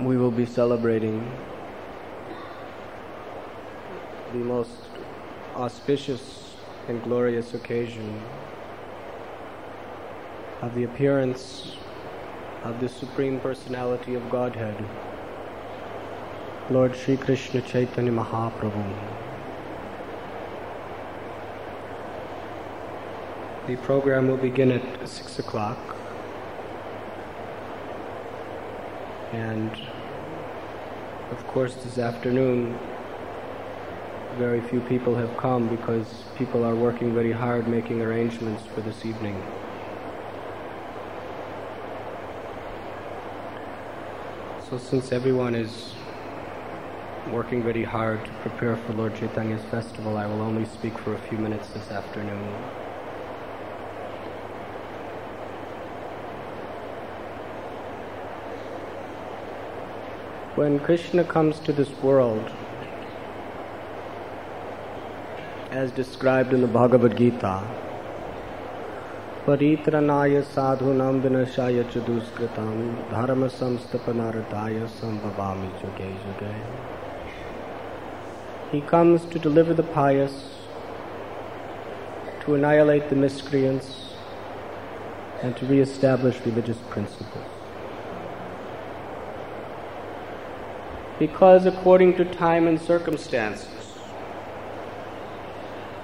we will be celebrating the most auspicious and glorious occasion of the appearance of the Supreme Personality of Godhead, Lord Sri Krishna Chaitanya Mahaprabhu. The program will begin at 6 o'clock. And of course, this afternoon, very few people have come because people are working very hard making arrangements for this evening. So, since everyone is working very hard to prepare for Lord Chaitanya's festival, I will only speak for a few minutes this afternoon. When Krishna comes to this world, as described in the Bhagavad Gita, Paritranaya sadhunam vinashaya chaduskritam dharma samstapanartaya sambhavami yuge yuge. He comes to deliver the pious, to annihilate the miscreants, and to re-establish religious principles. Because according to time and circumstances,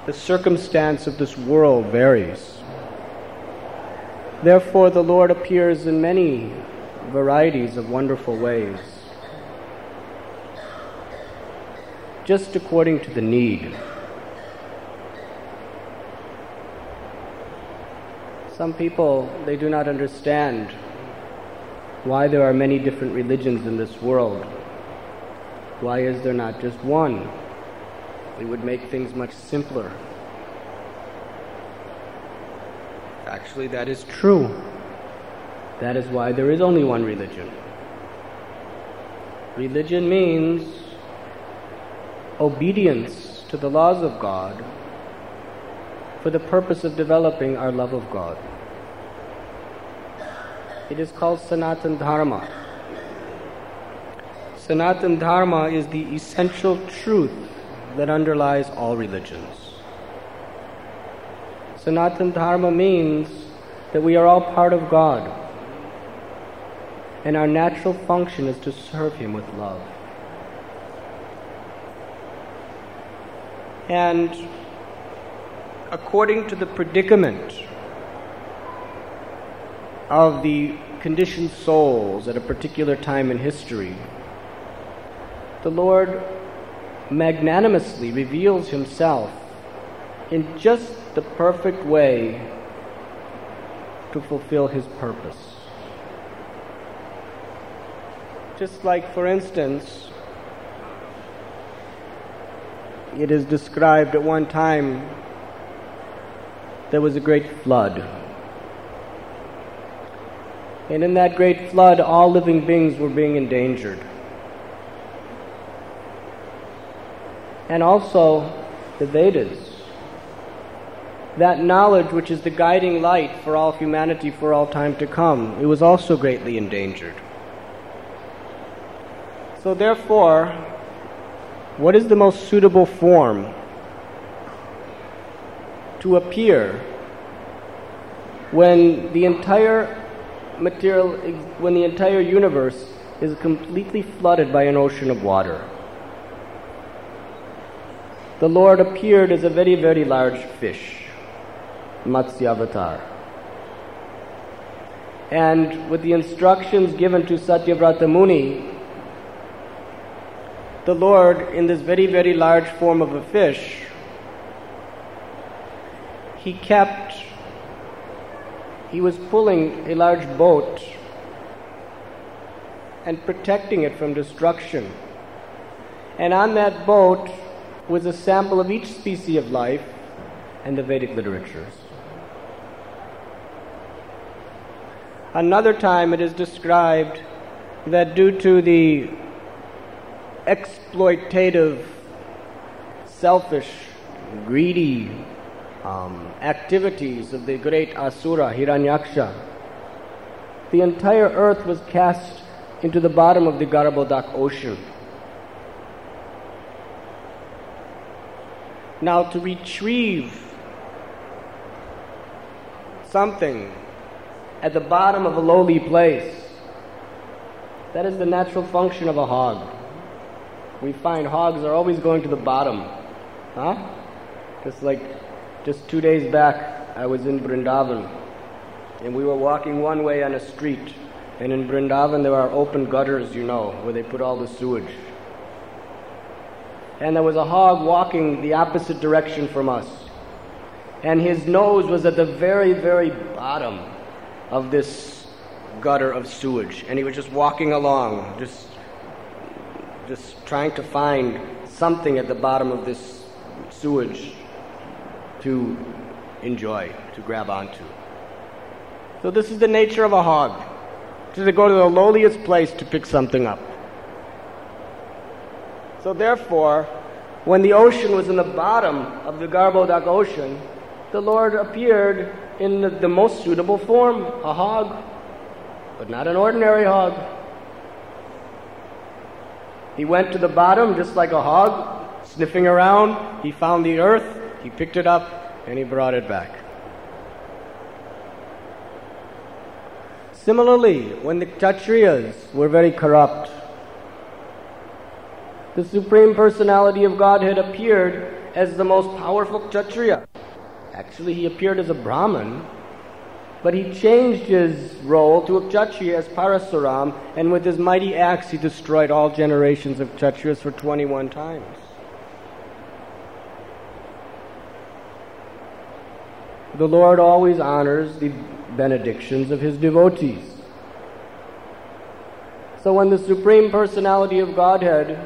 the circumstance of this world varies. Therefore, the Lord appears in many varieties of wonderful ways, just according to the need. Some people, they do not understand why there are many different religions in this world. Why is there not just one? It would make things much simpler. Actually, that is true. That is why there is only one religion. Religion means obedience to the laws of God for the purpose of developing our love of God. It is called Sanatan Dharma. Sanatan Dharma is the essential truth that underlies all religions. Sanatan Dharma means that we are all part of God, and our natural function is to serve Him with love. And according to the predicament of the conditioned souls at a particular time in history, the Lord magnanimously reveals himself in just the perfect way to fulfill his purpose. Just like, for instance, it is described at one time there was a great flood. And in that great flood, all living beings were being endangered. And also the Vedas. That knowledge, which is the guiding light for all humanity for all time to come, it was also greatly endangered. So, therefore, what is the most suitable form to appear when the entire material, when the entire universe is completely flooded by an ocean of water? The Lord appeared as a very, very large fish, Matsyavatar. And with the instructions given to Satyavrata Muni, the Lord, in this very, very large form of a fish, he kept, he was pulling a large boat and protecting it from destruction. And on that boat, was a sample of each species of life and the Vedic literatures. Another time it is described that due to the exploitative, selfish, greedy um, activities of the great Asura, Hiranyaksha, the entire earth was cast into the bottom of the Garbhodak Ocean. Now, to retrieve something at the bottom of a lowly place, that is the natural function of a hog. We find hogs are always going to the bottom. Huh? Just like just two days back, I was in Brindavan, and we were walking one way on a street, and in Brindavan there are open gutters, you know, where they put all the sewage and there was a hog walking the opposite direction from us. And his nose was at the very, very bottom of this gutter of sewage. And he was just walking along, just, just trying to find something at the bottom of this sewage to enjoy, to grab onto. So, this is the nature of a hog to go to the lowliest place to pick something up. So therefore, when the ocean was in the bottom of the Garbhodak Ocean, the Lord appeared in the, the most suitable form, a hog, but not an ordinary hog. He went to the bottom just like a hog, sniffing around. He found the earth, he picked it up, and he brought it back. Similarly, when the Kshatriyas were very corrupt, the Supreme Personality of Godhead appeared as the most powerful Kshatriya. Actually, he appeared as a Brahman, but he changed his role to a Kshatriya as Parasuram, and with his mighty axe he destroyed all generations of Kshatriyas for 21 times. The Lord always honors the benedictions of his devotees. So when the Supreme Personality of Godhead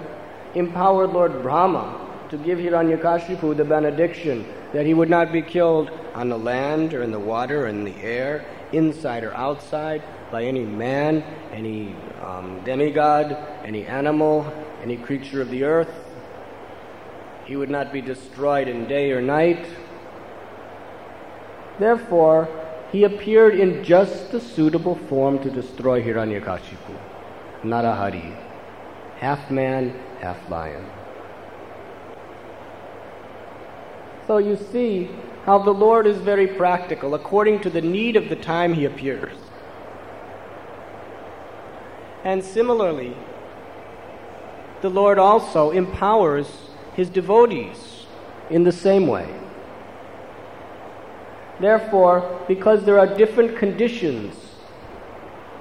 empowered Lord Brahma to give Hiranyakashipu the benediction that he would not be killed on the land or in the water or in the air, inside or outside, by any man, any um, demigod, any animal, any creature of the earth. He would not be destroyed in day or night. Therefore, he appeared in just the suitable form to destroy Hiranyakashipu, Narahari, half man, half lion. So you see how the Lord is very practical according to the need of the time he appears. And similarly, the Lord also empowers his devotees in the same way. Therefore, because there are different conditions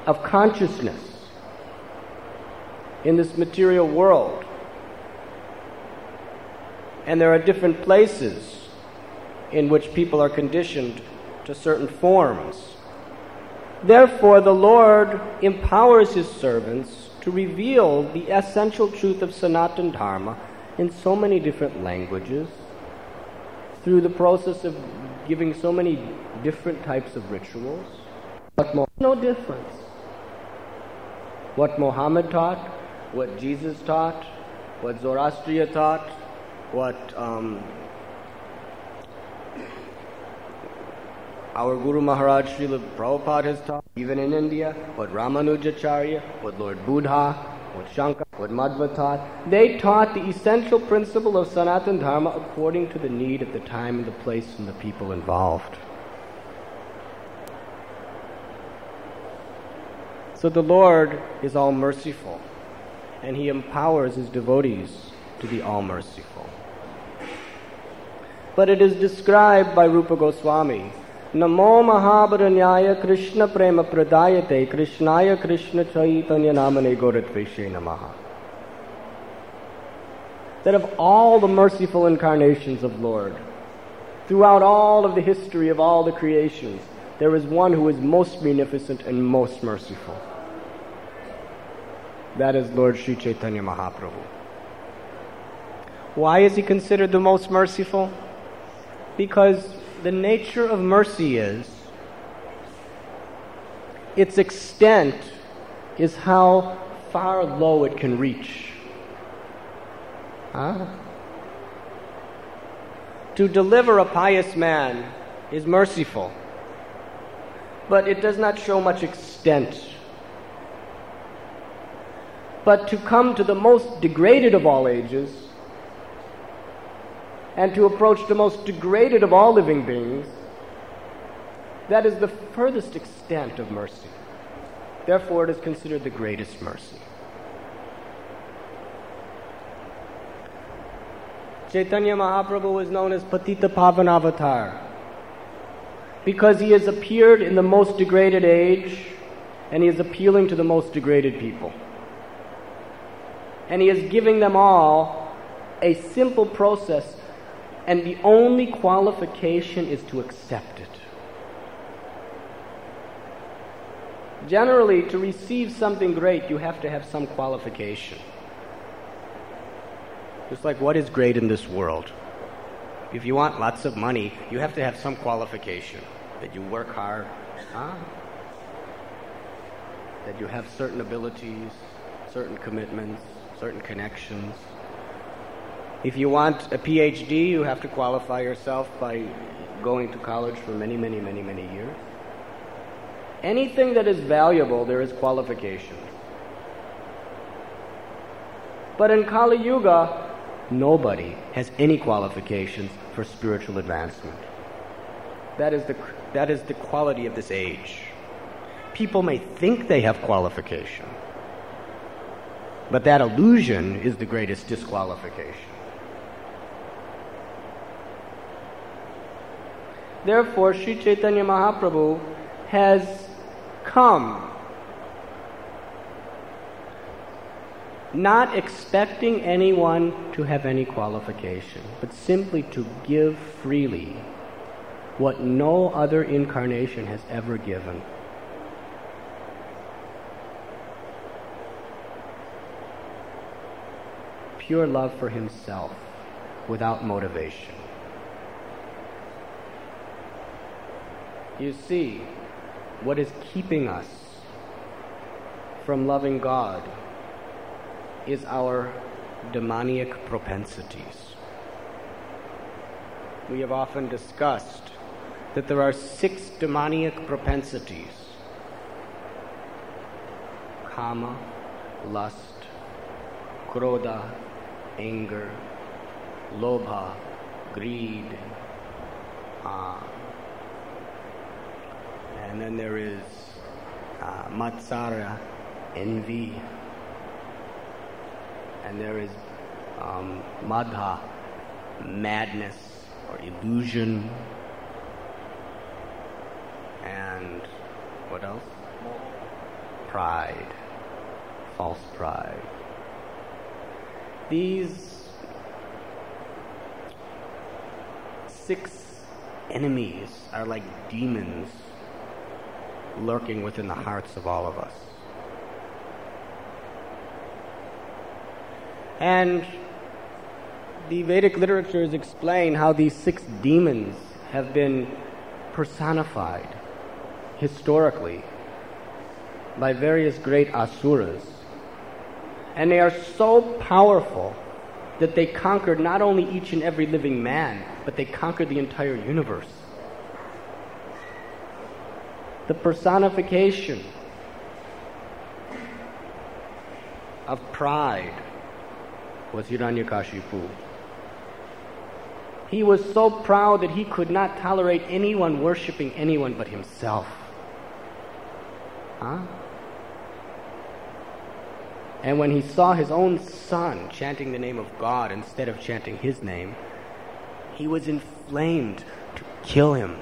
of consciousness in this material world, and there are different places in which people are conditioned to certain forms. Therefore, the Lord empowers His servants to reveal the essential truth of Sanatan Dharma in so many different languages through the process of giving so many different types of rituals. But no difference. What Muhammad taught, what Jesus taught, what Zoroaster taught, what um, our Guru Maharaj Srila Prabhupada has taught, even in India, what Ramanujacharya, what Lord Buddha, what Shankar, what Madhva taught. They taught the essential principle of Sanatan Dharma according to the need at the time and the place and the people involved. So the Lord is all merciful, and He empowers His devotees to be all merciful but it is described by Rupa Goswami. Namo Mahavadanyaya Krishna Prema Pradayate Krishnaya Krishna Chaitanya Namane Gauratvishe Namaha. That of all the merciful incarnations of Lord, throughout all of the history of all the creations, there is one who is most munificent and most merciful. That is Lord Sri Chaitanya Mahaprabhu. Why is he considered the most merciful? Because the nature of mercy is its extent is how far low it can reach. Huh? To deliver a pious man is merciful, but it does not show much extent. but to come to the most degraded of all ages and to approach the most degraded of all living beings, that is the furthest extent of mercy. Therefore, it is considered the greatest mercy. Chaitanya Mahaprabhu is known as Patita Pavan Avatar because he has appeared in the most degraded age and he is appealing to the most degraded people. And he is giving them all a simple process, and the only qualification is to accept it. Generally, to receive something great, you have to have some qualification. Just like what is great in this world? If you want lots of money, you have to have some qualification that you work hard, huh? that you have certain abilities, certain commitments, certain connections. If you want a PhD, you have to qualify yourself by going to college for many, many, many, many years. Anything that is valuable, there is qualification. But in Kali Yuga, nobody has any qualifications for spiritual advancement. That is the, that is the quality of this age. People may think they have qualification, but that illusion is the greatest disqualification. Therefore, Sri Chaitanya Mahaprabhu has come not expecting anyone to have any qualification, but simply to give freely what no other incarnation has ever given. Pure love for himself without motivation. You see, what is keeping us from loving God is our demoniac propensities. We have often discussed that there are six demoniac propensities kama, lust, krodha, anger, lobha, greed, uh, and then there is uh, matsara, envy, and there is um, madha, madness or illusion, and what else? Pride, false pride. These six enemies are like demons lurking within the hearts of all of us. And the Vedic literatures explain how these six demons have been personified historically by various great asuras. And they are so powerful that they conquered not only each and every living man, but they conquered the entire universe the personification of pride was Hiranyakashipu. He was so proud that he could not tolerate anyone worshiping anyone but himself. Huh? And when he saw his own son chanting the name of God instead of chanting his name, he was inflamed to kill him.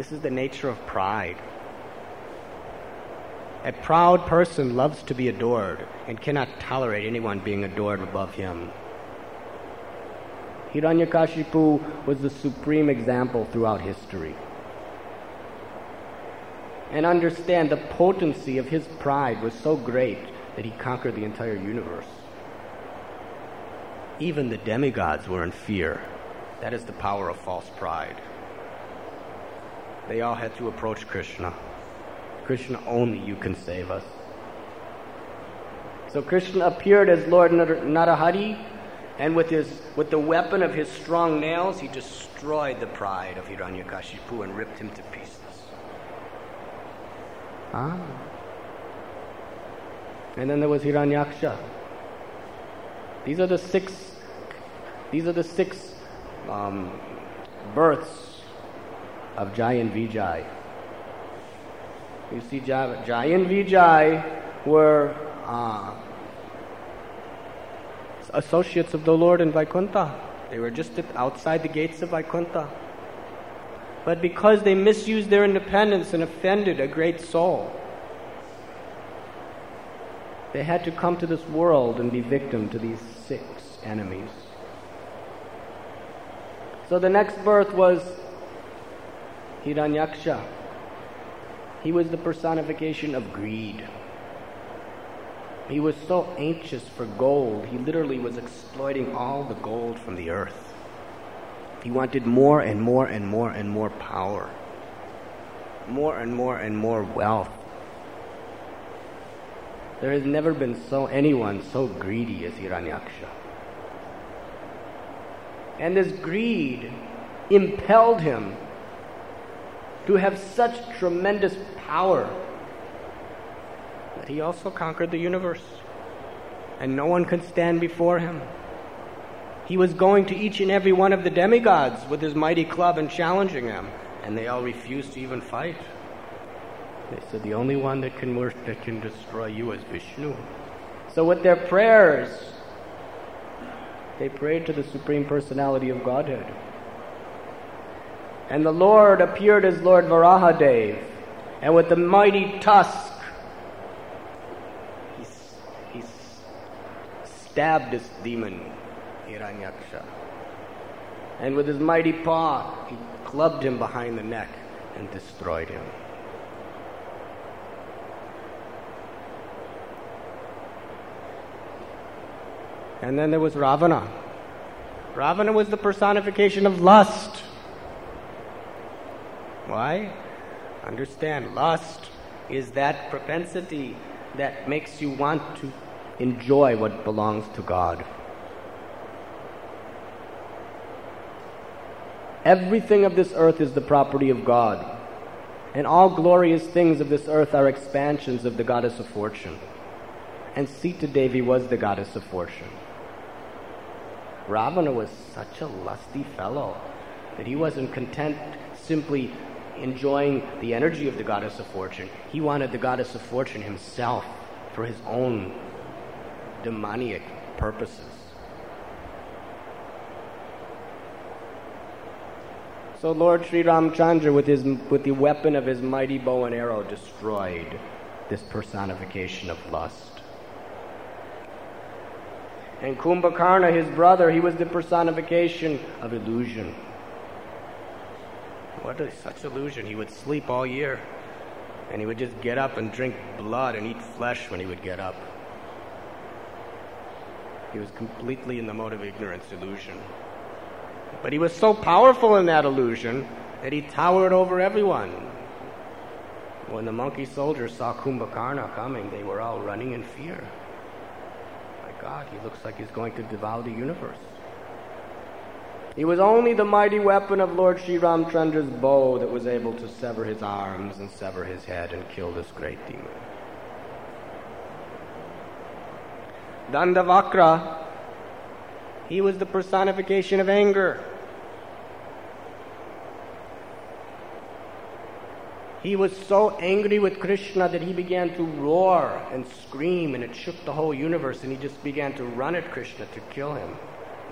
This is the nature of pride. A proud person loves to be adored and cannot tolerate anyone being adored above him. Hiranyakashipu was the supreme example throughout history. And understand the potency of his pride was so great that he conquered the entire universe. Even the demigods were in fear. That is the power of false pride they all had to approach Krishna. Krishna, only you can save us. So Krishna appeared as Lord Narahari, and with, his, with the weapon of his strong nails, he destroyed the pride of Hiranyakashipu and ripped him to pieces. Ah. And then there was Hiranyaksha. These are the six. These are the six um, births of Jai and Vijay. You see, and Vijay were uh, associates of the Lord in Vaikuntha. They were just outside the gates of Vaikuntha. But because they misused their independence and offended a great soul, they had to come to this world and be victim to these six enemies. So the next birth was Hiranyaksha. He was the personification of greed. He was so anxious for gold, he literally was exploiting all the gold from the earth. He wanted more and more and more and more power, more and more and more wealth. There has never been so anyone so greedy as Hiranyaksha. And this greed impelled him to have such tremendous power that he also conquered the universe. And no one could stand before him. He was going to each and every one of the demigods with his mighty club and challenging them, and they all refused to even fight. They said, The only one that can, work, that can destroy you is Vishnu. So, with their prayers, they prayed to the Supreme Personality of Godhead. And the Lord appeared as Lord Varahadev, and with the mighty tusk, he, he stabbed this demon, Hiranyaksha. And with his mighty paw, he clubbed him behind the neck and destroyed him. And then there was Ravana. Ravana was the personification of lust. Why? Understand, lust is that propensity that makes you want to enjoy what belongs to God. Everything of this earth is the property of God, and all glorious things of this earth are expansions of the goddess of fortune. And Sita Devi was the goddess of fortune. Ravana was such a lusty fellow that he wasn't content simply enjoying the energy of the goddess of fortune. He wanted the goddess of fortune himself for his own demoniac purposes. So Lord Sri Ramchandra, with, his, with the weapon of his mighty bow and arrow, destroyed this personification of lust. And Kumbhakarna, his brother, he was the personification of illusion. What is such illusion? He would sleep all year, and he would just get up and drink blood and eat flesh when he would get up. He was completely in the mode of ignorance, illusion. But he was so powerful in that illusion that he towered over everyone. When the monkey soldiers saw Kumbhakarna coming, they were all running in fear. My God, he looks like he's going to devour the universe. He was only the mighty weapon of Lord Sri Ramchandra's bow that was able to sever his arms and sever his head and kill this great demon. Dantavakra, he was the personification of anger. He was so angry with Krishna that he began to roar and scream, and it shook the whole universe, and he just began to run at Krishna to kill him.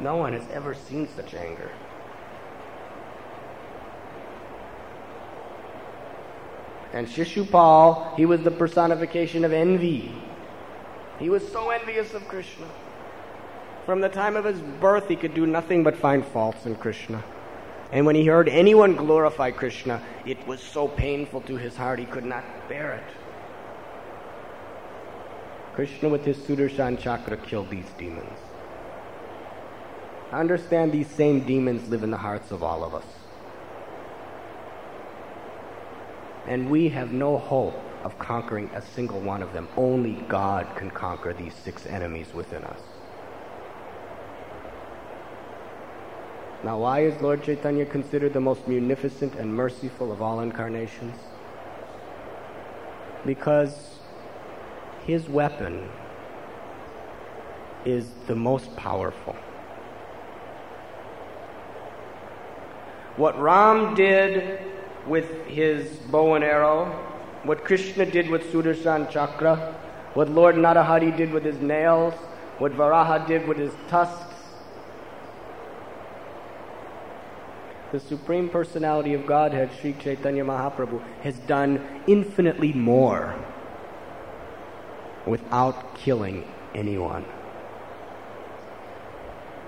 No one has ever seen such anger. And Shishupal, he was the personification of envy. He was so envious of Krishna. From the time of his birth, he could do nothing but find faults in Krishna. And when he heard anyone glorify Krishna, it was so painful to his heart he could not bear it. Krishna, with his Sudarshan chakra, killed these demons. Understand these same demons live in the hearts of all of us. And we have no hope of conquering a single one of them. Only God can conquer these six enemies within us. Now, why is Lord Chaitanya considered the most munificent and merciful of all incarnations? Because his weapon is the most powerful. What Ram did with his bow and arrow, what Krishna did with Sudarshan Chakra, what Lord Narahari did with his nails, what Varaha did with his tusks, the Supreme Personality of Godhead, Sri Chaitanya Mahaprabhu, has done infinitely more without killing anyone.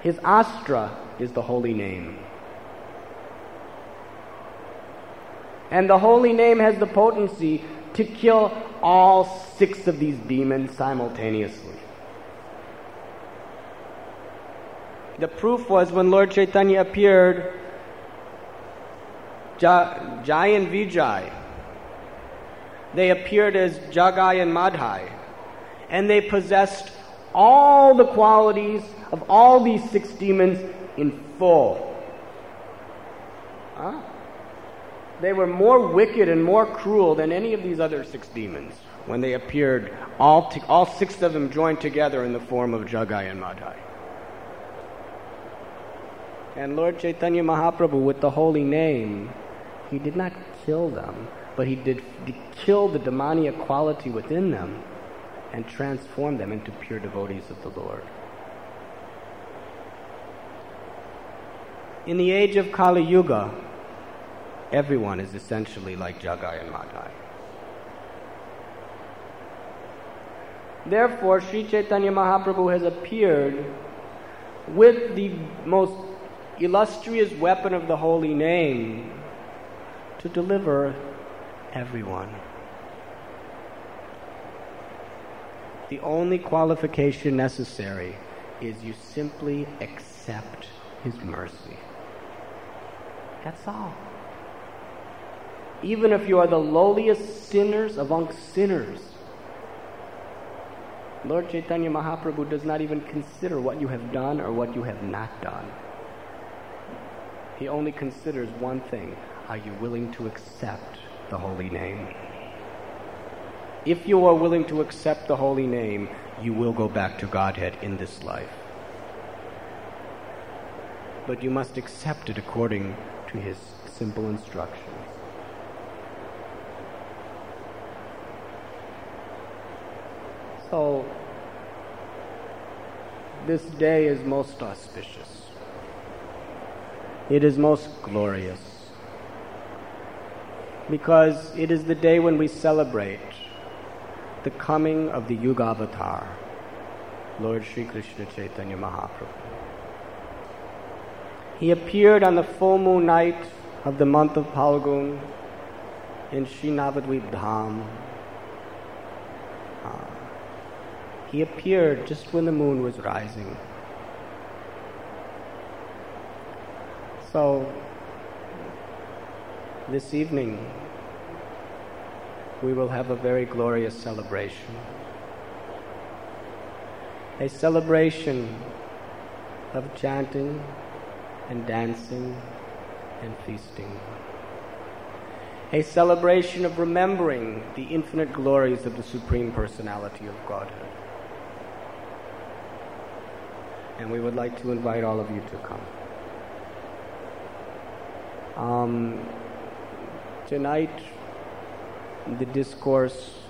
His astra is the holy name. And the holy name has the potency to kill all six of these demons simultaneously. The proof was when Lord Chaitanya appeared, Jai and Vijay, they appeared as Jagai and Madhai, and they possessed all the qualities of all these six demons in full. Huh? They were more wicked and more cruel than any of these other six demons when they appeared, all, t- all six of them joined together in the form of Jagai and Madhai. And Lord Chaitanya Mahaprabhu, with the holy name, he did not kill them, but he did, kill the demoniac quality within them and transform them into pure devotees of the Lord. In the age of Kali Yuga, everyone is essentially like Jagai and Madhai. Therefore, Sri Chaitanya Mahaprabhu has appeared with the most illustrious weapon of the holy name to deliver everyone. The only qualification necessary is you simply accept His mercy. That's all. Even if you are the lowliest sinners among sinners, Lord Chaitanya Mahaprabhu does not even consider what you have done or what you have not done. He only considers one thing are you willing to accept the holy name? If you are willing to accept the holy name, you will go back to Godhead in this life. But you must accept it according to his simple instructions. So, this day is most auspicious. It is most glorious. Because it is the day when we celebrate the coming of the Yuga Avatar, Lord Sri Krishna Chaitanya Mahaprabhu. He appeared on the full moon night of the month of Phalgun in Sri Navadvip Dham. Uh, he appeared just when the moon was rising. So, this evening, we will have a very glorious celebration. A celebration of chanting and dancing and feasting. A celebration of remembering the infinite glories of the Supreme Personality of Godhead. And we would like to invite all of you to come. Um, tonight, the discourse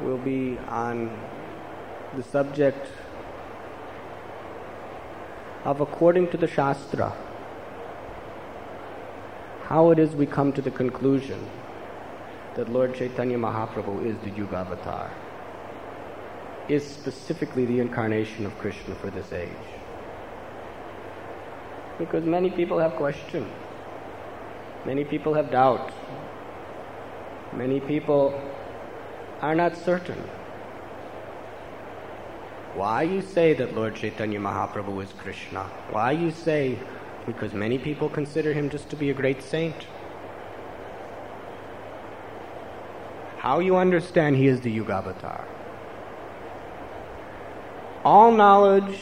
will be on the subject of according to the Shastra, how it is we come to the conclusion that Lord Chaitanya Mahaprabhu is the Yuga Avatar, is specifically the incarnation of Krishna for this age. Because many people have questions. Many people have doubt. Many people are not certain. Why you say that Lord Chaitanya Mahaprabhu is Krishna? Why you say because many people consider him just to be a great saint? How you understand he is the Yuga Avatar? All knowledge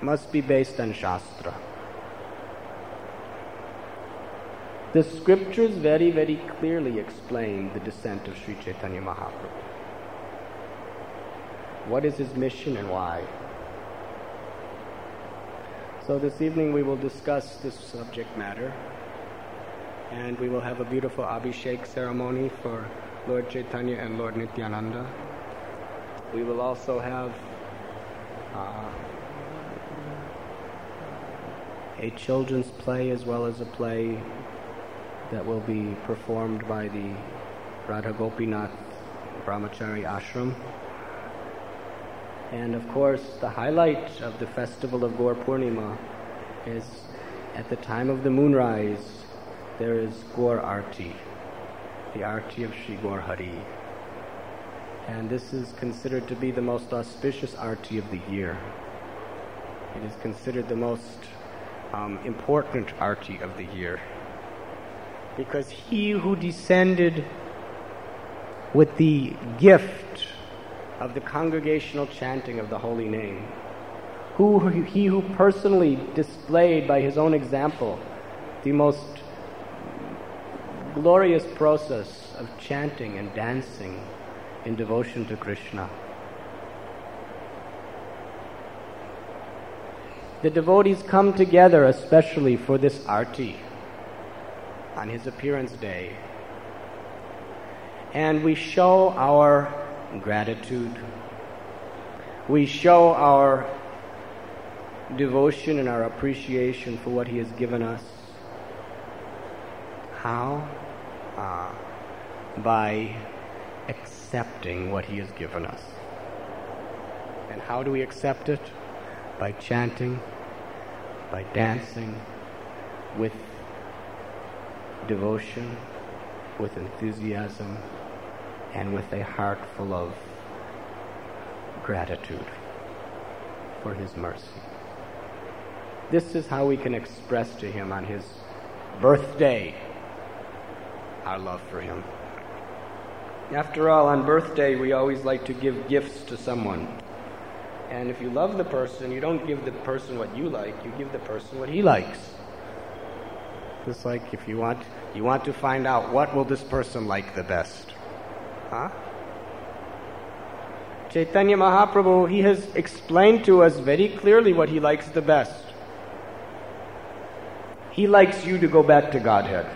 must be based on Shastra. The scriptures very, very clearly explain the descent of Sri Chaitanya Mahaprabhu. What is his mission and why? So this evening we will discuss this subject matter and we will have a beautiful Abhishek ceremony for Lord Chaitanya and Lord Nityananda. We will also have uh, a children's play as well as a play that will be performed by the Radha Gopinath Brahmachari Ashram. And of course, the highlight of the festival of Gaur Purnima is at the time of the moonrise, there is Gaur Arti, the Arti of Sri Gaur Hari. And this is considered to be the most auspicious Arti of the year. It is considered the most um, important Arti of the year. Because he who descended with the gift of the congregational chanting of the holy name. Who, he who personally displayed by his own example the most glorious process of chanting and dancing in devotion to Krishna. The devotees come together especially for this arti on his appearance day. And we show our gratitude. We show our devotion and our appreciation for what He has given us. How? Uh, by accepting what He has given us. And how do we accept it? By chanting, by dancing, with devotion, with enthusiasm, and with a heart full of gratitude for His mercy. This is how we can express to Him on His birthday our love for Him. After all, on birthday, we always like to give gifts to someone. And if you love the person, you don't give the person what you like, you give the person what he likes. Just like if you want you want to find out what will this person like the best. Huh? Chaitanya Mahaprabhu, he has explained to us very clearly what he likes the best. He likes you to go back to Godhead.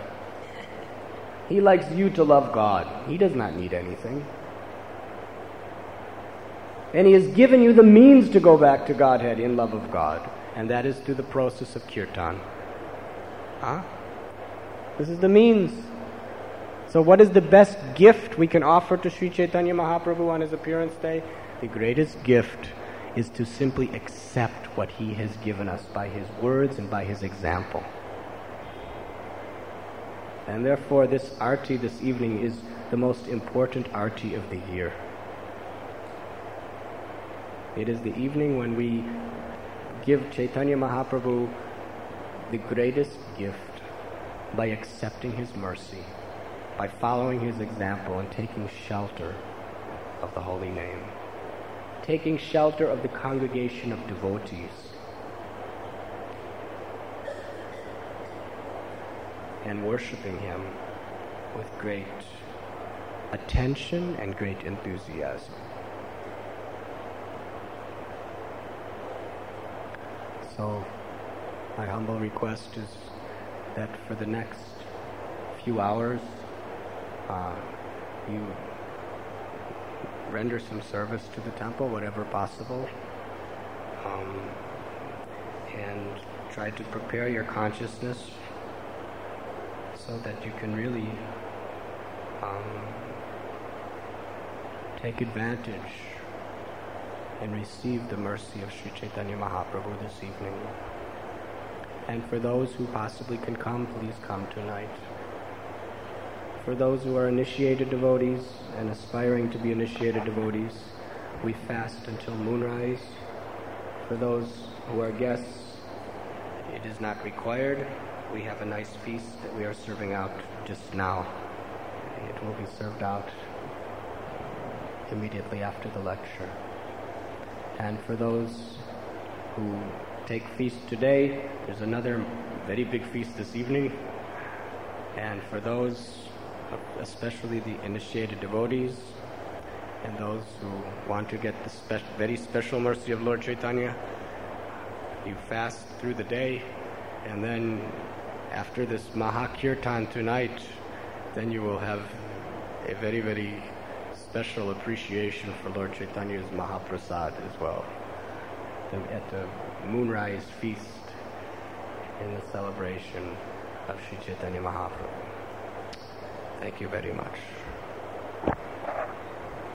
He likes you to love God. He does not need anything. And He has given you the means to go back to Godhead in love of God, and that is through the process of kirtan. Huh? This is the means. So, what is the best gift we can offer to Sri Chaitanya Mahaprabhu on his appearance day? The greatest gift is to simply accept what he has given us by his words and by his example. And therefore, this arti this evening is the most important arti of the year. It is the evening when we give Chaitanya Mahaprabhu the greatest gift by accepting his mercy by following his example and taking shelter of the holy name, taking shelter of the congregation of devotees. And worshiping him with great attention and great enthusiasm. So, my humble request is that for the next few hours, uh, you render some service to the temple, whatever possible, um, and try to prepare your consciousness so that you can really um, take advantage and receive the mercy of Sri Chaitanya Mahaprabhu this evening. And for those who possibly can come, please come tonight. For those who are initiated devotees and aspiring to be initiated devotees, we fast until moonrise. For those who are guests, it is not required. We have a nice feast that we are serving out just now. It will be served out immediately after the lecture. And for those who take feast today, there's another very big feast this evening. And for those especially the initiated devotees. And those who want to get the spe- very special mercy of Lord Chaitanya, you fast through the day, and then after this Mahakirtan tonight, then you will have a very, very special appreciation for Lord Chaitanya's Mahaprasad as well. At the moonrise feast in the celebration of Sri Chaitanya Mahaprabhu. Thank you very much.